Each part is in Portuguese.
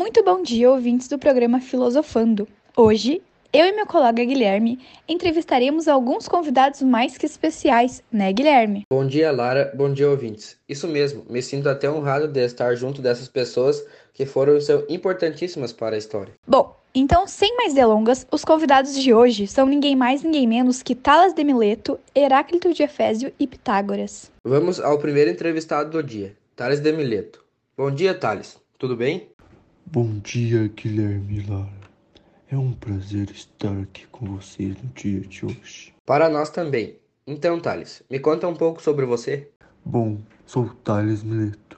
Muito bom dia, ouvintes do programa Filosofando. Hoje, eu e meu colega Guilherme entrevistaremos alguns convidados mais que especiais, né, Guilherme? Bom dia, Lara. Bom dia, ouvintes. Isso mesmo, me sinto até honrado de estar junto dessas pessoas que foram são importantíssimas para a história. Bom, então, sem mais delongas, os convidados de hoje são ninguém mais, ninguém menos que Talas de Mileto, Heráclito de Efésio e Pitágoras. Vamos ao primeiro entrevistado do dia, Tales de Mileto. Bom dia, Tales. Tudo bem? Bom dia, Guilherme Lara. É um prazer estar aqui com vocês no dia de hoje. Para nós também. Então, Thales, me conta um pouco sobre você. Bom, sou Thales Mileto.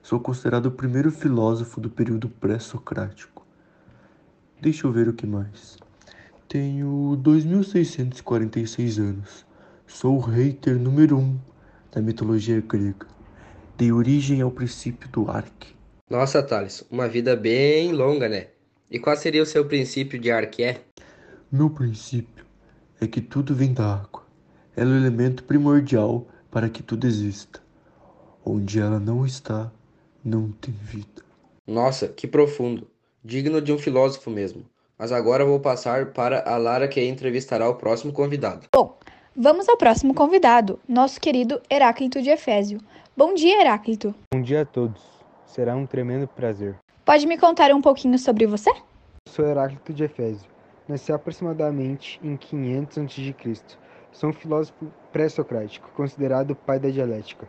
Sou considerado o primeiro filósofo do período pré-socrático. Deixa eu ver o que mais. Tenho 2.646 anos. Sou o hater número um da mitologia grega. Dei origem ao princípio do Arque nossa, Thales, uma vida bem longa, né? E qual seria o seu princípio de arqué? Meu princípio é que tudo vem da água. Ela é o elemento primordial para que tudo exista. Onde ela não está, não tem vida. Nossa, que profundo. Digno de um filósofo mesmo. Mas agora vou passar para a Lara que entrevistará o próximo convidado. Bom, vamos ao próximo convidado, nosso querido Heráclito de Efésio. Bom dia, Heráclito. Bom dia a todos. Será um tremendo prazer. Pode me contar um pouquinho sobre você? Sou Heráclito de Efésio. Nasci aproximadamente em 500 a.C. Sou um filósofo pré-socrático, considerado o pai da dialética.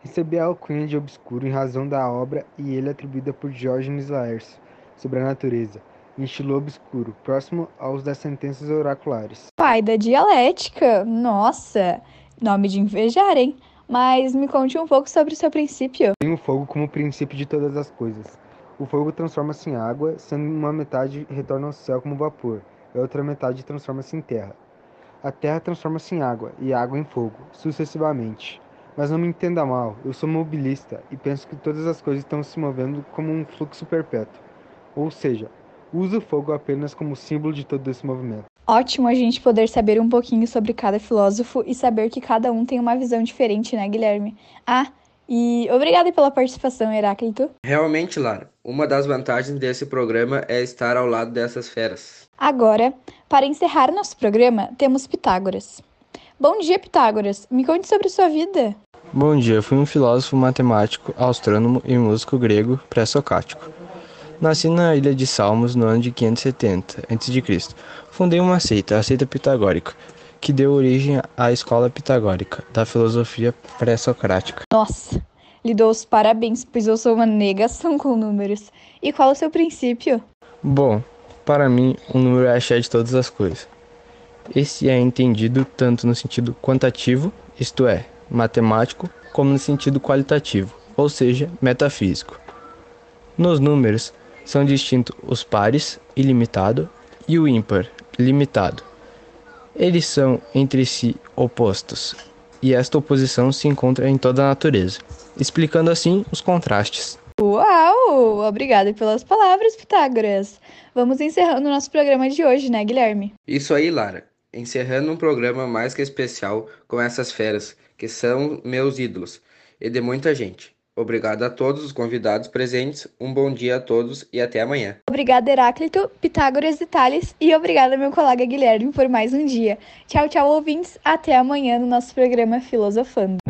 Recebi a alcunha de obscuro em razão da obra e ele atribuída por Diógenes Laércio sobre a natureza, em estilo obscuro, próximo aos das sentenças oraculares. Pai da dialética? Nossa, nome de invejar, hein? Mas me conte um pouco sobre o seu princípio. Tem o fogo como princípio de todas as coisas. O fogo transforma-se em água, sendo uma metade retorna ao céu como vapor, e a outra metade transforma-se em terra. A terra transforma-se em água, e a água em fogo, sucessivamente. Mas não me entenda mal, eu sou mobilista e penso que todas as coisas estão se movendo como um fluxo perpétuo. Ou seja, uso o fogo apenas como símbolo de todo esse movimento. Ótimo a gente poder saber um pouquinho sobre cada filósofo e saber que cada um tem uma visão diferente, né, Guilherme? Ah, e obrigada pela participação, Heráclito. Realmente, Lara, uma das vantagens desse programa é estar ao lado dessas feras. Agora, para encerrar nosso programa, temos Pitágoras. Bom dia, Pitágoras. Me conte sobre sua vida. Bom dia, fui um filósofo matemático, astrônomo e músico grego pré-socrático. Nasci na ilha de Salmos no ano de 570 a.C. Fundei uma seita, a seita pitagórica, que deu origem à escola pitagórica da filosofia pré-socrática. Nossa, lhe dou os parabéns, pois eu sou uma negação com números. E qual é o seu princípio? Bom, para mim, um número é a cheia de todas as coisas. Esse é entendido tanto no sentido quantitativo, isto é, matemático, como no sentido qualitativo, ou seja, metafísico. Nos números, são distintos os pares, ilimitado, e o ímpar, limitado. Eles são entre si opostos, e esta oposição se encontra em toda a natureza, explicando assim os contrastes. Uau! Obrigada pelas palavras, Pitágoras. Vamos encerrando o nosso programa de hoje, né, Guilherme? Isso aí, Lara. Encerrando um programa mais que especial com essas feras, que são meus ídolos, e de muita gente. Obrigado a todos os convidados presentes, um bom dia a todos e até amanhã. Obrigada, Heráclito, Pitágoras e Tales, e obrigada, meu colega Guilherme, por mais um dia. Tchau, tchau, ouvintes. Até amanhã no nosso programa Filosofando.